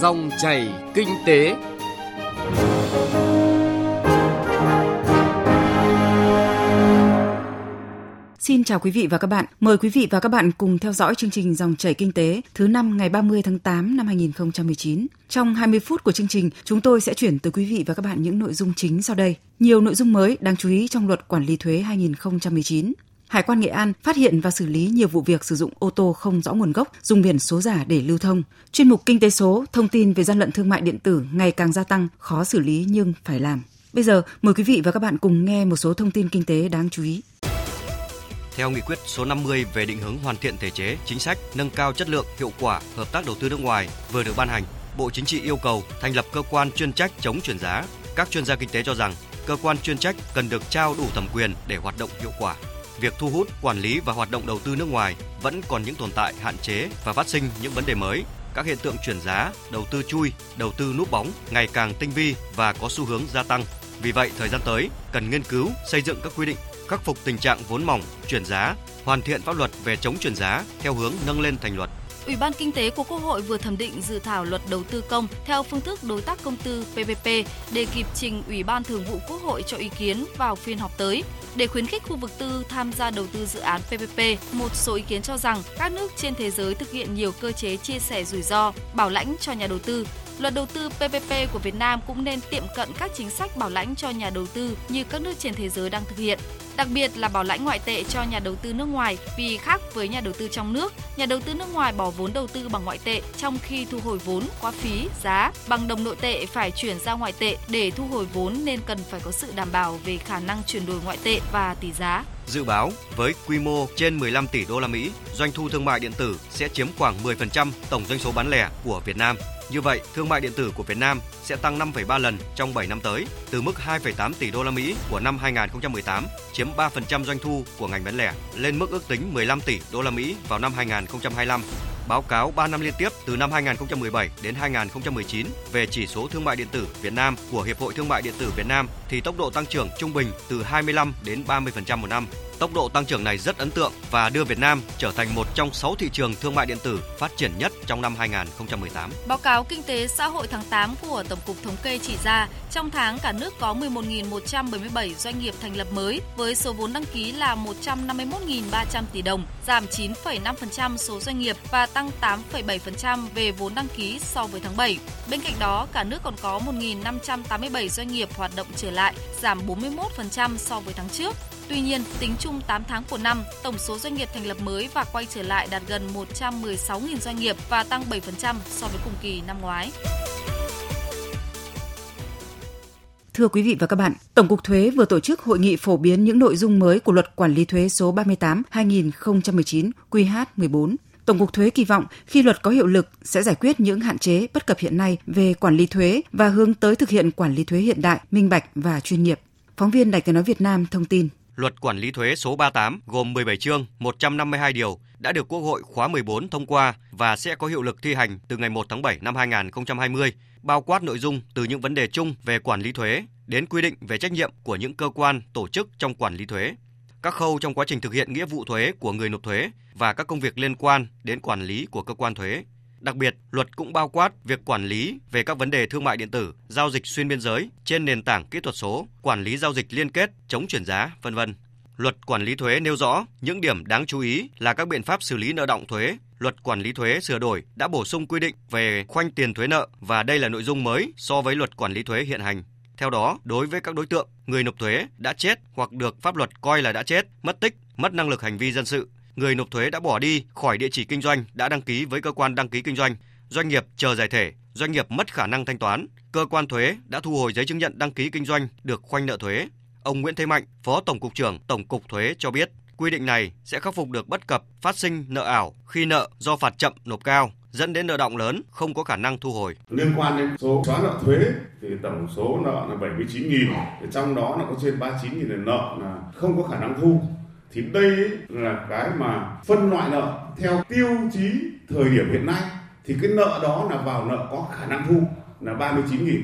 Dòng chảy kinh tế. Xin chào quý vị và các bạn. Mời quý vị và các bạn cùng theo dõi chương trình Dòng chảy kinh tế thứ năm ngày 30 tháng 8 năm 2019. Trong 20 phút của chương trình, chúng tôi sẽ chuyển tới quý vị và các bạn những nội dung chính sau đây. Nhiều nội dung mới đáng chú ý trong luật quản lý thuế 2019. Hải quan Nghệ An phát hiện và xử lý nhiều vụ việc sử dụng ô tô không rõ nguồn gốc, dùng biển số giả để lưu thông. Chuyên mục Kinh tế số, thông tin về gian lận thương mại điện tử ngày càng gia tăng, khó xử lý nhưng phải làm. Bây giờ, mời quý vị và các bạn cùng nghe một số thông tin kinh tế đáng chú ý. Theo nghị quyết số 50 về định hướng hoàn thiện thể chế, chính sách, nâng cao chất lượng, hiệu quả hợp tác đầu tư nước ngoài vừa được ban hành, Bộ Chính trị yêu cầu thành lập cơ quan chuyên trách chống chuyển giá. Các chuyên gia kinh tế cho rằng cơ quan chuyên trách cần được trao đủ thẩm quyền để hoạt động hiệu quả. Việc thu hút, quản lý và hoạt động đầu tư nước ngoài vẫn còn những tồn tại hạn chế và phát sinh những vấn đề mới. Các hiện tượng chuyển giá, đầu tư chui, đầu tư núp bóng ngày càng tinh vi và có xu hướng gia tăng. Vì vậy, thời gian tới cần nghiên cứu, xây dựng các quy định khắc phục tình trạng vốn mỏng, chuyển giá, hoàn thiện pháp luật về chống chuyển giá theo hướng nâng lên thành luật. Ủy ban Kinh tế của Quốc hội vừa thẩm định dự thảo luật đầu tư công theo phương thức đối tác công tư PPP để kịp trình Ủy ban Thường vụ Quốc hội cho ý kiến vào phiên họp tới. Để khuyến khích khu vực tư tham gia đầu tư dự án PPP, một số ý kiến cho rằng các nước trên thế giới thực hiện nhiều cơ chế chia sẻ rủi ro, bảo lãnh cho nhà đầu tư. Luật đầu tư PPP của Việt Nam cũng nên tiệm cận các chính sách bảo lãnh cho nhà đầu tư như các nước trên thế giới đang thực hiện đặc biệt là bảo lãnh ngoại tệ cho nhà đầu tư nước ngoài vì khác với nhà đầu tư trong nước, nhà đầu tư nước ngoài bỏ vốn đầu tư bằng ngoại tệ trong khi thu hồi vốn qua phí, giá bằng đồng nội tệ phải chuyển ra ngoại tệ để thu hồi vốn nên cần phải có sự đảm bảo về khả năng chuyển đổi ngoại tệ và tỷ giá. Dự báo với quy mô trên 15 tỷ đô la Mỹ, doanh thu thương mại điện tử sẽ chiếm khoảng 10% tổng doanh số bán lẻ của Việt Nam. Như vậy, thương mại điện tử của Việt Nam sẽ tăng 5,3 lần trong 7 năm tới, từ mức 2,8 tỷ đô la Mỹ của năm 2018, chiếm 3% doanh thu của ngành bán lẻ, lên mức ước tính 15 tỷ đô la Mỹ vào năm 2025. Báo cáo 3 năm liên tiếp, từ năm 2017 đến 2019 về chỉ số thương mại điện tử Việt Nam của Hiệp hội Thương mại điện tử Việt Nam, thì tốc độ tăng trưởng trung bình từ 25 đến 30% một năm. Tốc độ tăng trưởng này rất ấn tượng và đưa Việt Nam trở thành một trong 6 thị trường thương mại điện tử phát triển nhất trong năm 2018. Báo cáo Kinh tế xã hội tháng 8 của Tổng cục Thống kê chỉ ra, trong tháng cả nước có 11.177 doanh nghiệp thành lập mới với số vốn đăng ký là 151.300 tỷ đồng, giảm 9,5% số doanh nghiệp và tăng 8,7% về vốn đăng ký so với tháng 7. Bên cạnh đó, cả nước còn có 1.587 doanh nghiệp hoạt động trở lại, giảm 41% so với tháng trước. Tuy nhiên, tính chung 8 tháng của năm, tổng số doanh nghiệp thành lập mới và quay trở lại đạt gần 116.000 doanh nghiệp và tăng 7% so với cùng kỳ năm ngoái. Thưa quý vị và các bạn, Tổng cục Thuế vừa tổ chức hội nghị phổ biến những nội dung mới của Luật Quản lý thuế số 38/2019 QH14. Tổng cục Thuế kỳ vọng khi luật có hiệu lực sẽ giải quyết những hạn chế bất cập hiện nay về quản lý thuế và hướng tới thực hiện quản lý thuế hiện đại, minh bạch và chuyên nghiệp. Phóng viên Đài Tiếng nói Việt Nam thông tin. Luật quản lý thuế số 38 gồm 17 chương, 152 điều đã được Quốc hội khóa 14 thông qua và sẽ có hiệu lực thi hành từ ngày 1 tháng 7 năm 2020, bao quát nội dung từ những vấn đề chung về quản lý thuế đến quy định về trách nhiệm của những cơ quan, tổ chức trong quản lý thuế, các khâu trong quá trình thực hiện nghĩa vụ thuế của người nộp thuế và các công việc liên quan đến quản lý của cơ quan thuế. Đặc biệt, luật cũng bao quát việc quản lý về các vấn đề thương mại điện tử, giao dịch xuyên biên giới trên nền tảng kỹ thuật số, quản lý giao dịch liên kết, chống chuyển giá, vân vân. Luật quản lý thuế nêu rõ những điểm đáng chú ý là các biện pháp xử lý nợ động thuế. Luật quản lý thuế sửa đổi đã bổ sung quy định về khoanh tiền thuế nợ và đây là nội dung mới so với luật quản lý thuế hiện hành. Theo đó, đối với các đối tượng người nộp thuế đã chết hoặc được pháp luật coi là đã chết, mất tích, mất năng lực hành vi dân sự, người nộp thuế đã bỏ đi khỏi địa chỉ kinh doanh đã đăng ký với cơ quan đăng ký kinh doanh, doanh nghiệp chờ giải thể, doanh nghiệp mất khả năng thanh toán, cơ quan thuế đã thu hồi giấy chứng nhận đăng ký kinh doanh được khoanh nợ thuế. Ông Nguyễn Thế Mạnh, Phó Tổng cục trưởng Tổng cục Thuế cho biết, quy định này sẽ khắc phục được bất cập phát sinh nợ ảo khi nợ do phạt chậm nộp cao dẫn đến nợ động lớn không có khả năng thu hồi. Liên quan đến số xóa nợ thuế thì tổng số nợ là 79.000, trong đó là có trên 39.000 nợ là không có khả năng thu thì đây là cái mà phân loại nợ theo tiêu chí thời điểm hiện nay. Thì cái nợ đó là vào nợ có khả năng thu là 39 nghìn.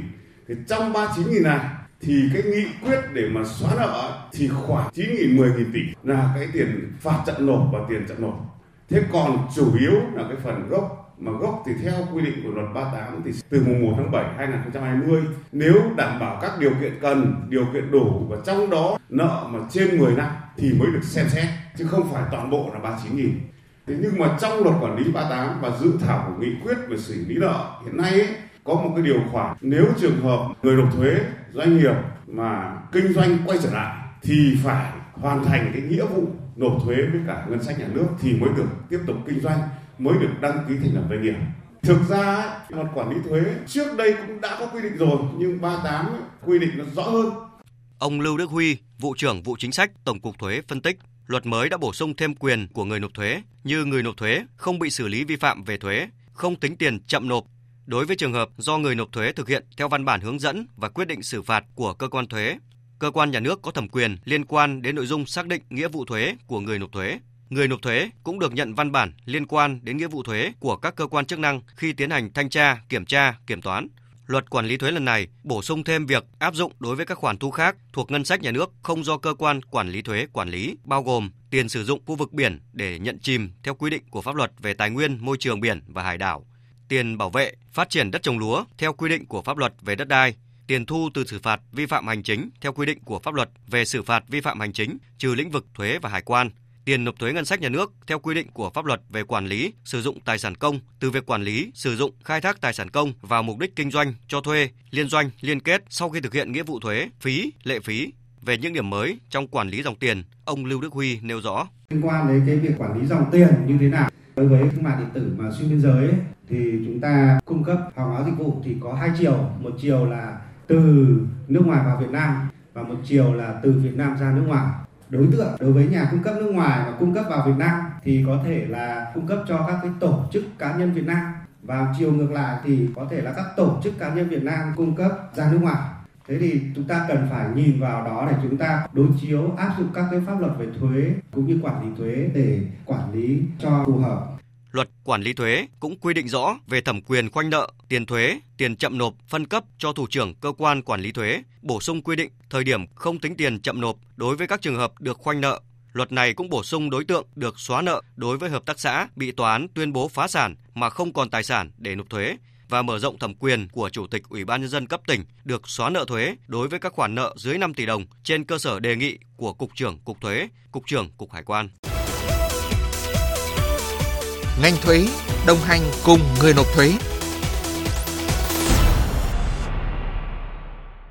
Thì trong 39 nghìn này thì cái nghị quyết để mà xóa nợ thì khoảng 9 nghìn 10 nghìn tỷ là cái tiền phạt chậm nộp và tiền chậm nộp. Thế còn chủ yếu là cái phần gốc mà gốc thì theo quy định của luật 38 thì từ mùng 1 tháng 7 2020 nếu đảm bảo các điều kiện cần, điều kiện đủ và trong đó nợ mà trên 10 năm thì mới được xem xét chứ không phải toàn bộ là 39 nghìn. Thế nhưng mà trong luật quản lý 38 và dự thảo của nghị quyết về xử lý nợ hiện nay ấy, có một cái điều khoản nếu trường hợp người nộp thuế doanh nghiệp mà kinh doanh quay trở lại thì phải hoàn thành cái nghĩa vụ nộp thuế với cả ngân sách nhà nước thì mới được tiếp tục kinh doanh mới được đăng ký thành lập doanh nghiệp thực ra luật quản lý thuế trước đây cũng đã có quy định rồi nhưng 38 quy định nó rõ hơn Ông Lưu Đức Huy, vụ trưởng vụ chính sách Tổng cục Thuế phân tích, luật mới đã bổ sung thêm quyền của người nộp thuế như người nộp thuế không bị xử lý vi phạm về thuế, không tính tiền chậm nộp đối với trường hợp do người nộp thuế thực hiện theo văn bản hướng dẫn và quyết định xử phạt của cơ quan thuế. Cơ quan nhà nước có thẩm quyền liên quan đến nội dung xác định nghĩa vụ thuế của người nộp thuế. Người nộp thuế cũng được nhận văn bản liên quan đến nghĩa vụ thuế của các cơ quan chức năng khi tiến hành thanh tra, kiểm tra, kiểm toán. Luật quản lý thuế lần này bổ sung thêm việc áp dụng đối với các khoản thu khác thuộc ngân sách nhà nước không do cơ quan quản lý thuế quản lý, bao gồm tiền sử dụng khu vực biển để nhận chìm theo quy định của pháp luật về tài nguyên, môi trường biển và hải đảo, tiền bảo vệ, phát triển đất trồng lúa theo quy định của pháp luật về đất đai, tiền thu từ xử phạt vi phạm hành chính theo quy định của pháp luật về xử phạt vi phạm hành chính trừ lĩnh vực thuế và hải quan, tiền nộp thuế ngân sách nhà nước theo quy định của pháp luật về quản lý, sử dụng tài sản công từ việc quản lý, sử dụng, khai thác tài sản công vào mục đích kinh doanh, cho thuê, liên doanh, liên kết sau khi thực hiện nghĩa vụ thuế, phí, lệ phí. Về những điểm mới trong quản lý dòng tiền, ông Lưu Đức Huy nêu rõ. Liên quan đến cái việc quản lý dòng tiền như thế nào? Đối với thương mại điện tử mà xuyên biên giới ấy, thì chúng ta cung cấp hàng hóa dịch vụ thì có hai chiều, một chiều là từ nước ngoài vào Việt Nam và một chiều là từ Việt Nam ra nước ngoài đối tượng, đối với nhà cung cấp nước ngoài và cung cấp vào Việt Nam thì có thể là cung cấp cho các cái tổ chức cá nhân Việt Nam. Và chiều ngược lại thì có thể là các tổ chức cá nhân Việt Nam cung cấp ra nước ngoài. Thế thì chúng ta cần phải nhìn vào đó để chúng ta đối chiếu, áp dụng các cái pháp luật về thuế cũng như quản lý thuế để quản lý cho phù hợp quản lý thuế cũng quy định rõ về thẩm quyền khoanh nợ, tiền thuế, tiền chậm nộp, phân cấp cho thủ trưởng cơ quan quản lý thuế, bổ sung quy định thời điểm không tính tiền chậm nộp đối với các trường hợp được khoanh nợ. Luật này cũng bổ sung đối tượng được xóa nợ đối với hợp tác xã bị tòa án tuyên bố phá sản mà không còn tài sản để nộp thuế và mở rộng thẩm quyền của Chủ tịch Ủy ban Nhân dân cấp tỉnh được xóa nợ thuế đối với các khoản nợ dưới 5 tỷ đồng trên cơ sở đề nghị của Cục trưởng Cục Thuế, Cục trưởng Cục Hải quan ngành thuế đồng hành cùng người nộp thuế.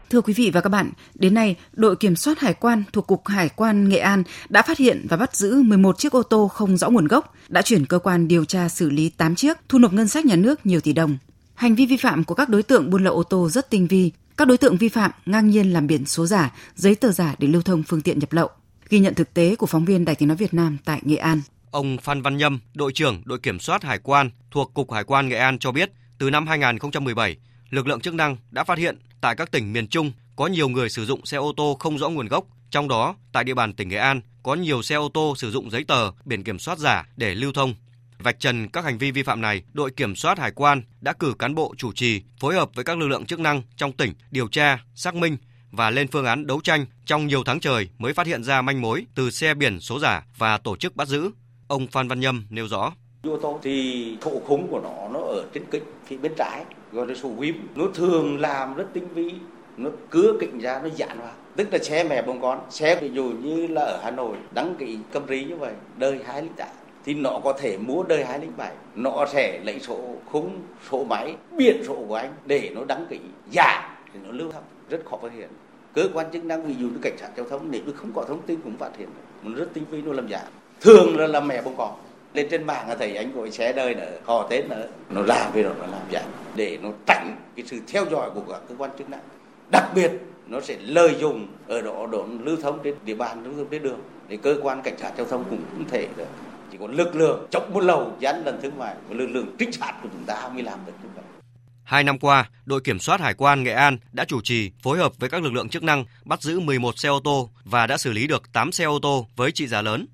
Thưa quý vị và các bạn, đến nay, đội kiểm soát hải quan thuộc Cục Hải quan Nghệ An đã phát hiện và bắt giữ 11 chiếc ô tô không rõ nguồn gốc, đã chuyển cơ quan điều tra xử lý 8 chiếc, thu nộp ngân sách nhà nước nhiều tỷ đồng. Hành vi vi phạm của các đối tượng buôn lậu ô tô rất tinh vi. Các đối tượng vi phạm ngang nhiên làm biển số giả, giấy tờ giả để lưu thông phương tiện nhập lậu. Ghi nhận thực tế của phóng viên Đài Tiếng Nói Việt Nam tại Nghệ An. Ông Phan Văn Nhâm, đội trưởng đội kiểm soát hải quan thuộc Cục Hải quan Nghệ An cho biết, từ năm 2017, lực lượng chức năng đã phát hiện tại các tỉnh miền Trung có nhiều người sử dụng xe ô tô không rõ nguồn gốc, trong đó tại địa bàn tỉnh Nghệ An có nhiều xe ô tô sử dụng giấy tờ, biển kiểm soát giả để lưu thông. Vạch trần các hành vi vi phạm này, đội kiểm soát hải quan đã cử cán bộ chủ trì phối hợp với các lực lượng chức năng trong tỉnh điều tra, xác minh và lên phương án đấu tranh trong nhiều tháng trời mới phát hiện ra manh mối từ xe biển số giả và tổ chức bắt giữ. Ông Phan Văn Nhâm nêu rõ. Ô tô thì thụ khống của nó nó ở trên kính phía bên trái, gọi là sổ phím nó thường làm rất tinh vi, nó cứa kính ra, nó dạn vào tức là xe mẹ bông con xe ví dụ như là ở Hà Nội, đăng ký cầm rí như vậy, đời hai lít tạ thì nó có thể mua đời hai lít bảy, nó sẽ lấy số khung số máy, biển số của anh để nó đăng ký giả thì nó lưu thông. Rất khó phát hiện. Cơ quan chức năng, ví dụ như cảnh sát giao thông, nếu không có thông tin cũng phát hiện. Nó rất tinh vi, nó làm giả thường là là mẹ bông cỏ. Lên trên mạng là thấy anh gọi xé đời nữa họ tết nữa nó làm về rồi nó làm giả để nó tránh cái sự theo dõi của các cơ quan chức năng. Đặc biệt nó sẽ lợi dụng ở đó độ lưu thông trên địa bàn lưu thông trên đường để cơ quan cảnh sát giao thông cũng không thể được. Chỉ có lực lượng chống buôn lậu gian lần thương mại và lực lượng trinh sát của chúng ta mới làm được như vậy. Hai năm qua, đội kiểm soát hải quan Nghệ An đã chủ trì phối hợp với các lực lượng chức năng bắt giữ 11 xe ô tô và đã xử lý được 8 xe ô tô với trị giá lớn.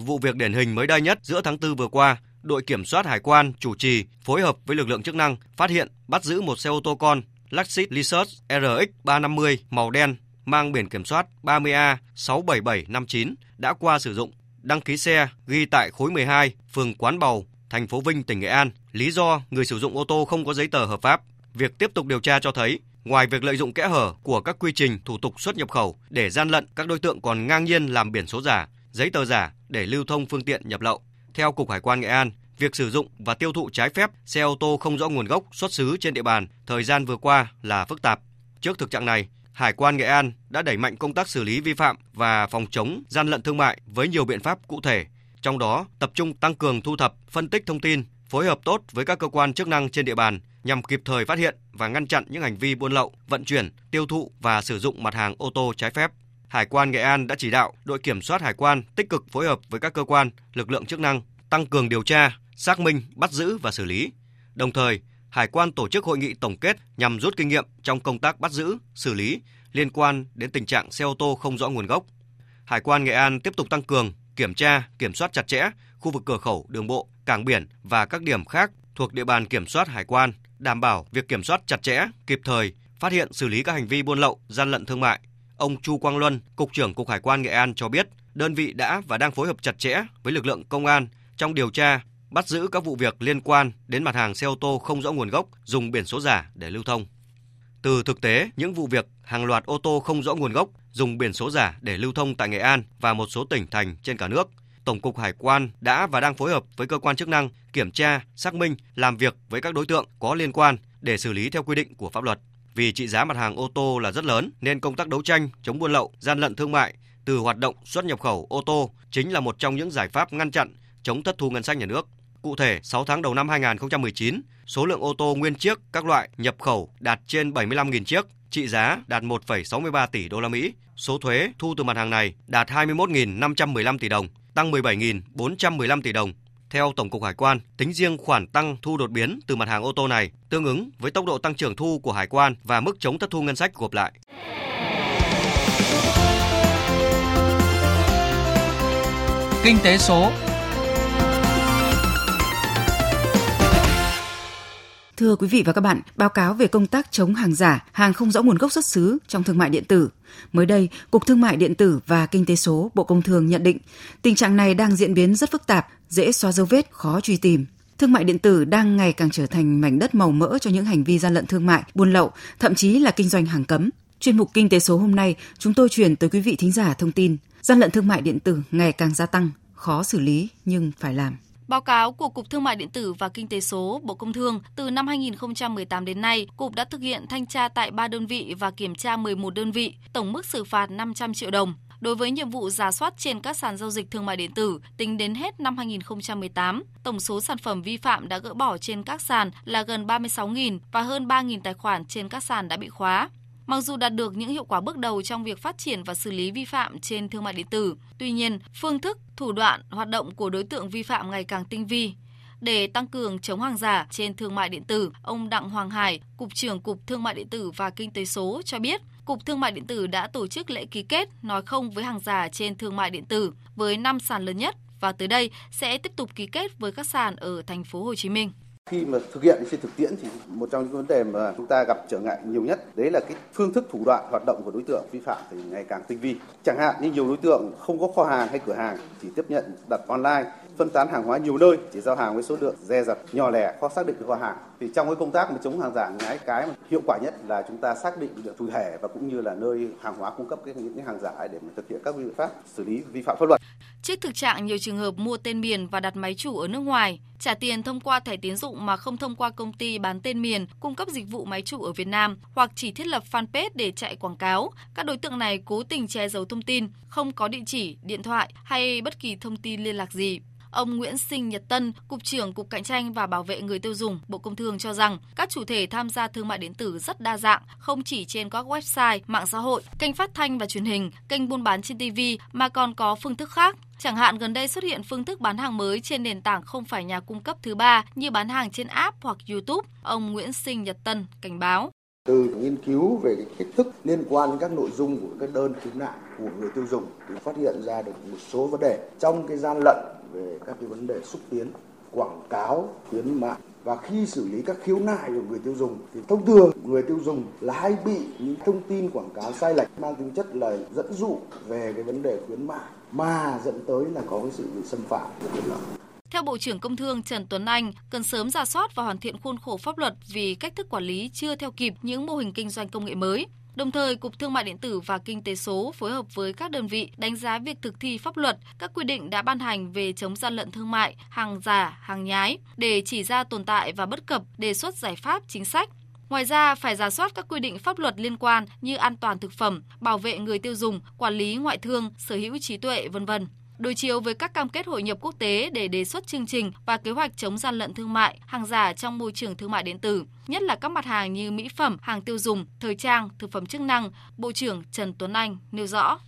Vụ việc điển hình mới đây nhất giữa tháng 4 vừa qua, đội kiểm soát hải quan chủ trì phối hợp với lực lượng chức năng phát hiện bắt giữ một xe ô tô con Lexus Research RX 350 màu đen mang biển kiểm soát 30A 67759 đã qua sử dụng, đăng ký xe ghi tại khối 12, phường Quán Bầu, thành phố Vinh, tỉnh Nghệ An, lý do người sử dụng ô tô không có giấy tờ hợp pháp. Việc tiếp tục điều tra cho thấy, ngoài việc lợi dụng kẽ hở của các quy trình thủ tục xuất nhập khẩu để gian lận, các đối tượng còn ngang nhiên làm biển số giả, giấy tờ giả để lưu thông phương tiện nhập lậu. Theo Cục Hải quan Nghệ An, việc sử dụng và tiêu thụ trái phép xe ô tô không rõ nguồn gốc xuất xứ trên địa bàn thời gian vừa qua là phức tạp. Trước thực trạng này, Hải quan Nghệ An đã đẩy mạnh công tác xử lý vi phạm và phòng chống gian lận thương mại với nhiều biện pháp cụ thể, trong đó tập trung tăng cường thu thập, phân tích thông tin, phối hợp tốt với các cơ quan chức năng trên địa bàn nhằm kịp thời phát hiện và ngăn chặn những hành vi buôn lậu, vận chuyển, tiêu thụ và sử dụng mặt hàng ô tô trái phép. Hải quan Nghệ An đã chỉ đạo đội kiểm soát hải quan tích cực phối hợp với các cơ quan, lực lượng chức năng tăng cường điều tra, xác minh, bắt giữ và xử lý. Đồng thời, Hải quan tổ chức hội nghị tổng kết nhằm rút kinh nghiệm trong công tác bắt giữ, xử lý liên quan đến tình trạng xe ô tô không rõ nguồn gốc. Hải quan Nghệ An tiếp tục tăng cường kiểm tra, kiểm soát chặt chẽ khu vực cửa khẩu, đường bộ, cảng biển và các điểm khác thuộc địa bàn kiểm soát hải quan, đảm bảo việc kiểm soát chặt chẽ, kịp thời, phát hiện xử lý các hành vi buôn lậu, gian lận thương mại. Ông Chu Quang Luân, Cục trưởng Cục Hải quan Nghệ An cho biết, đơn vị đã và đang phối hợp chặt chẽ với lực lượng công an trong điều tra, bắt giữ các vụ việc liên quan đến mặt hàng xe ô tô không rõ nguồn gốc dùng biển số giả để lưu thông. Từ thực tế, những vụ việc hàng loạt ô tô không rõ nguồn gốc dùng biển số giả để lưu thông tại Nghệ An và một số tỉnh thành trên cả nước, Tổng cục Hải quan đã và đang phối hợp với cơ quan chức năng kiểm tra, xác minh, làm việc với các đối tượng có liên quan để xử lý theo quy định của pháp luật. Vì trị giá mặt hàng ô tô là rất lớn nên công tác đấu tranh chống buôn lậu, gian lận thương mại từ hoạt động xuất nhập khẩu ô tô chính là một trong những giải pháp ngăn chặn chống thất thu ngân sách nhà nước. Cụ thể, 6 tháng đầu năm 2019, số lượng ô tô nguyên chiếc các loại nhập khẩu đạt trên 75.000 chiếc, trị giá đạt 1,63 tỷ đô la Mỹ. Số thuế thu từ mặt hàng này đạt 21.515 tỷ đồng, tăng 17.415 tỷ đồng. Theo Tổng cục Hải quan, tính riêng khoản tăng thu đột biến từ mặt hàng ô tô này tương ứng với tốc độ tăng trưởng thu của hải quan và mức chống thất thu ngân sách gộp lại. Kinh tế số Thưa quý vị và các bạn, báo cáo về công tác chống hàng giả, hàng không rõ nguồn gốc xuất xứ trong thương mại điện tử. Mới đây, Cục Thương mại điện tử và Kinh tế số Bộ Công Thương nhận định tình trạng này đang diễn biến rất phức tạp, dễ xóa dấu vết, khó truy tìm. Thương mại điện tử đang ngày càng trở thành mảnh đất màu mỡ cho những hành vi gian lận thương mại, buôn lậu, thậm chí là kinh doanh hàng cấm. Chuyên mục Kinh tế số hôm nay, chúng tôi chuyển tới quý vị thính giả thông tin gian lận thương mại điện tử ngày càng gia tăng, khó xử lý nhưng phải làm. Báo cáo của Cục Thương mại điện tử và Kinh tế số Bộ Công Thương, từ năm 2018 đến nay, Cục đã thực hiện thanh tra tại 3 đơn vị và kiểm tra 11 đơn vị, tổng mức xử phạt 500 triệu đồng. Đối với nhiệm vụ giả soát trên các sàn giao dịch thương mại điện tử, tính đến hết năm 2018, tổng số sản phẩm vi phạm đã gỡ bỏ trên các sàn là gần 36.000 và hơn 3.000 tài khoản trên các sàn đã bị khóa. Mặc dù đạt được những hiệu quả bước đầu trong việc phát triển và xử lý vi phạm trên thương mại điện tử, tuy nhiên, phương thức, thủ đoạn, hoạt động của đối tượng vi phạm ngày càng tinh vi. Để tăng cường chống hàng giả trên thương mại điện tử, ông Đặng Hoàng Hải, Cục trưởng Cục Thương mại điện tử và Kinh tế số cho biết, Cục Thương mại điện tử đã tổ chức lễ ký kết nói không với hàng giả trên thương mại điện tử với 5 sàn lớn nhất và tới đây sẽ tiếp tục ký kết với các sàn ở thành phố Hồ Chí Minh khi mà thực hiện trên thực tiễn thì một trong những vấn đề mà chúng ta gặp trở ngại nhiều nhất, đấy là cái phương thức thủ đoạn hoạt động của đối tượng vi phạm thì ngày càng tinh vi. Chẳng hạn như nhiều đối tượng không có kho hàng hay cửa hàng chỉ tiếp nhận đặt online phân tán hàng hóa nhiều nơi chỉ giao hàng với số lượng dè dặt nhỏ lẻ khó xác định được kho hàng thì trong cái công tác mà chống hàng giả cái cái mà hiệu quả nhất là chúng ta xác định được chủ thể và cũng như là nơi hàng hóa cung cấp cái những cái hàng giả để mà thực hiện các biện pháp xử lý vi phạm pháp luật Trước thực trạng nhiều trường hợp mua tên miền và đặt máy chủ ở nước ngoài, trả tiền thông qua thẻ tín dụng mà không thông qua công ty bán tên miền cung cấp dịch vụ máy chủ ở Việt Nam hoặc chỉ thiết lập fanpage để chạy quảng cáo, các đối tượng này cố tình che giấu thông tin, không có địa chỉ, điện thoại hay bất kỳ thông tin liên lạc gì. Ông Nguyễn Sinh Nhật Tân, Cục trưởng Cục Cạnh tranh và Bảo vệ người tiêu dùng, Bộ Công Thương cho rằng các chủ thể tham gia thương mại điện tử rất đa dạng, không chỉ trên các website, mạng xã hội, kênh phát thanh và truyền hình, kênh buôn bán trên TV mà còn có phương thức khác. Chẳng hạn gần đây xuất hiện phương thức bán hàng mới trên nền tảng không phải nhà cung cấp thứ ba như bán hàng trên app hoặc YouTube, ông Nguyễn Sinh Nhật Tân cảnh báo từ nghiên cứu về cái cách thức liên quan đến các nội dung của các đơn khiếu nại của người tiêu dùng thì phát hiện ra được một số vấn đề trong cái gian lận về các cái vấn đề xúc tiến quảng cáo khuyến mại và khi xử lý các khiếu nại của người tiêu dùng thì thông thường người tiêu dùng là hay bị những thông tin quảng cáo sai lệch mang tính chất là dẫn dụ về cái vấn đề khuyến mại mà dẫn tới là có cái sự bị xâm phạm của quyền lợi Theo Bộ trưởng Công Thương Trần Tuấn Anh, cần sớm ra soát và hoàn thiện khuôn khổ pháp luật vì cách thức quản lý chưa theo kịp những mô hình kinh doanh công nghệ mới. Đồng thời, Cục Thương mại điện tử và Kinh tế số phối hợp với các đơn vị đánh giá việc thực thi pháp luật, các quy định đã ban hành về chống gian lận thương mại, hàng giả, hàng nhái để chỉ ra tồn tại và bất cập, đề xuất giải pháp chính sách. Ngoài ra, phải giả soát các quy định pháp luật liên quan như an toàn thực phẩm, bảo vệ người tiêu dùng, quản lý ngoại thương, sở hữu trí tuệ, vân vân đối chiếu với các cam kết hội nhập quốc tế để đề xuất chương trình và kế hoạch chống gian lận thương mại, hàng giả trong môi trường thương mại điện tử, nhất là các mặt hàng như mỹ phẩm, hàng tiêu dùng, thời trang, thực phẩm chức năng, Bộ trưởng Trần Tuấn Anh nêu rõ.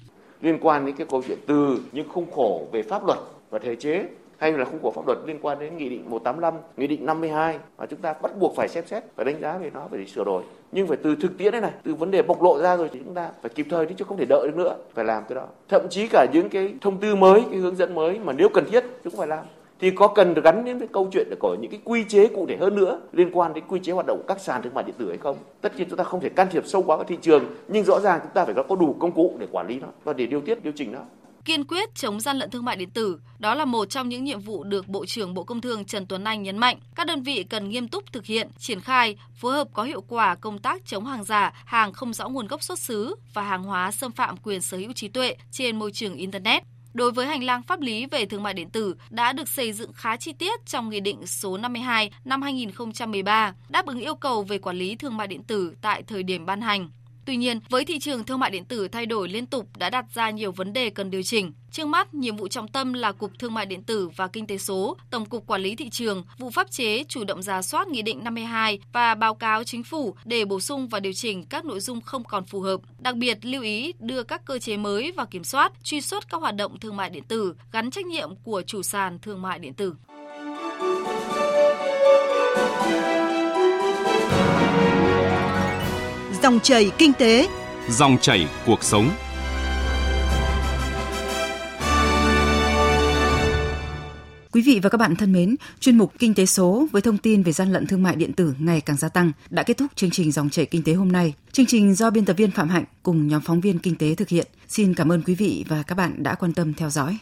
Liên quan đến cái câu chuyện từ những khung khổ về pháp luật và thể chế hay là khung khổ pháp luật liên quan đến nghị định 185, nghị định 52 mà chúng ta bắt buộc phải xem xét, phải đánh giá về nó phải sửa đổi. Nhưng phải từ thực tiễn đấy này, từ vấn đề bộc lộ ra rồi thì chúng ta phải kịp thời chứ không thể đợi được nữa, phải làm cái đó. Thậm chí cả những cái thông tư mới, cái hướng dẫn mới mà nếu cần thiết chúng phải làm thì có cần được gắn đến cái câu chuyện để có những cái quy chế cụ thể hơn nữa liên quan đến quy chế hoạt động của các sàn thương mại điện tử hay không tất nhiên chúng ta không thể can thiệp sâu quá vào thị trường nhưng rõ ràng chúng ta phải có đủ công cụ để quản lý nó và để điều tiết điều chỉnh nó kiên quyết chống gian lận thương mại điện tử. Đó là một trong những nhiệm vụ được Bộ trưởng Bộ Công Thương Trần Tuấn Anh nhấn mạnh. Các đơn vị cần nghiêm túc thực hiện, triển khai, phối hợp có hiệu quả công tác chống hàng giả, hàng không rõ nguồn gốc xuất xứ và hàng hóa xâm phạm quyền sở hữu trí tuệ trên môi trường Internet. Đối với hành lang pháp lý về thương mại điện tử đã được xây dựng khá chi tiết trong Nghị định số 52 năm 2013, đáp ứng yêu cầu về quản lý thương mại điện tử tại thời điểm ban hành. Tuy nhiên, với thị trường thương mại điện tử thay đổi liên tục đã đặt ra nhiều vấn đề cần điều chỉnh. Trước mắt, nhiệm vụ trọng tâm là Cục Thương mại điện tử và Kinh tế số, Tổng cục Quản lý thị trường, vụ pháp chế chủ động ra soát Nghị định 52 và báo cáo chính phủ để bổ sung và điều chỉnh các nội dung không còn phù hợp. Đặc biệt lưu ý đưa các cơ chế mới vào kiểm soát, truy xuất các hoạt động thương mại điện tử gắn trách nhiệm của chủ sàn thương mại điện tử. Dòng chảy kinh tế, dòng chảy cuộc sống. Quý vị và các bạn thân mến, chuyên mục Kinh tế số với thông tin về gian lận thương mại điện tử ngày càng gia tăng đã kết thúc chương trình dòng chảy kinh tế hôm nay. Chương trình do biên tập viên Phạm Hạnh cùng nhóm phóng viên kinh tế thực hiện. Xin cảm ơn quý vị và các bạn đã quan tâm theo dõi.